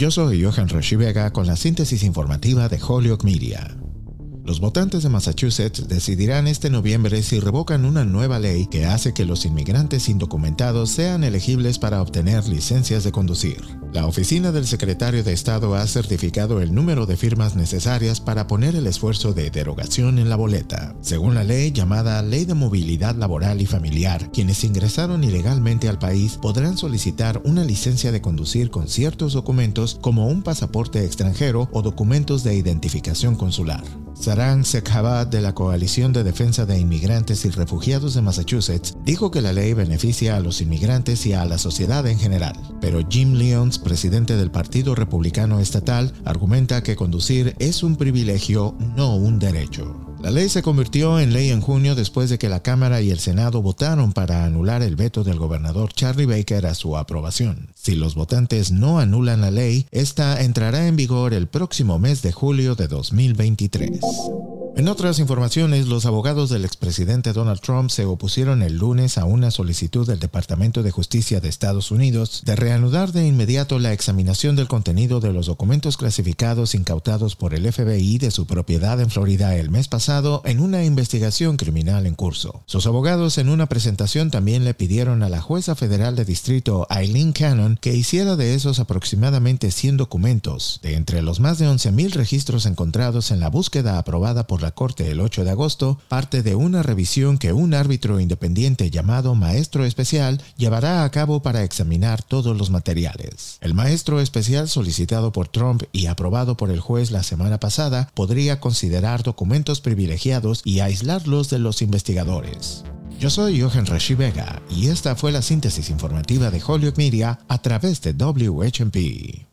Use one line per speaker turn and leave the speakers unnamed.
Yo soy Johan Rashi Vega con la síntesis informativa de Holyoke Media. Los votantes de Massachusetts decidirán este noviembre si revocan una nueva ley que hace que los inmigrantes indocumentados sean elegibles para obtener licencias de conducir. La oficina del secretario de Estado ha certificado el número de firmas necesarias para poner el esfuerzo de derogación en la boleta. Según la ley llamada Ley de Movilidad Laboral y Familiar, quienes ingresaron ilegalmente al país podrán solicitar una licencia de conducir con ciertos documentos como un pasaporte extranjero o documentos de identificación consular. Sarang Sekhavat de la Coalición de Defensa de Inmigrantes y Refugiados de Massachusetts dijo que la ley beneficia a los inmigrantes y a la sociedad en general, pero Jim Lyons, presidente del Partido Republicano Estatal, argumenta que conducir es un privilegio, no un derecho. La ley se convirtió en ley en junio después de que la Cámara y el Senado votaron para anular el veto del gobernador Charlie Baker a su aprobación. Si los votantes no anulan la ley, esta entrará en vigor el próximo mes de julio de 2023. En otras informaciones, los abogados del expresidente Donald Trump se opusieron el lunes a una solicitud del Departamento de Justicia de Estados Unidos de reanudar de inmediato la examinación del contenido de los documentos clasificados incautados por el FBI de su propiedad en Florida el mes pasado en una investigación criminal en curso. Sus abogados en una presentación también le pidieron a la jueza federal de distrito Eileen Cannon que hiciera de esos aproximadamente 100 documentos, de entre los más de 11.000 registros encontrados en la búsqueda aprobada por la Corte el 8 de agosto parte de una revisión que un árbitro independiente llamado Maestro Especial llevará a cabo para examinar todos los materiales. El Maestro Especial solicitado por Trump y aprobado por el juez la semana pasada podría considerar documentos privilegiados y aislarlos de los investigadores. Yo soy Johan Rashi Vega y esta fue la síntesis informativa de Hollywood Media a través de WHMP.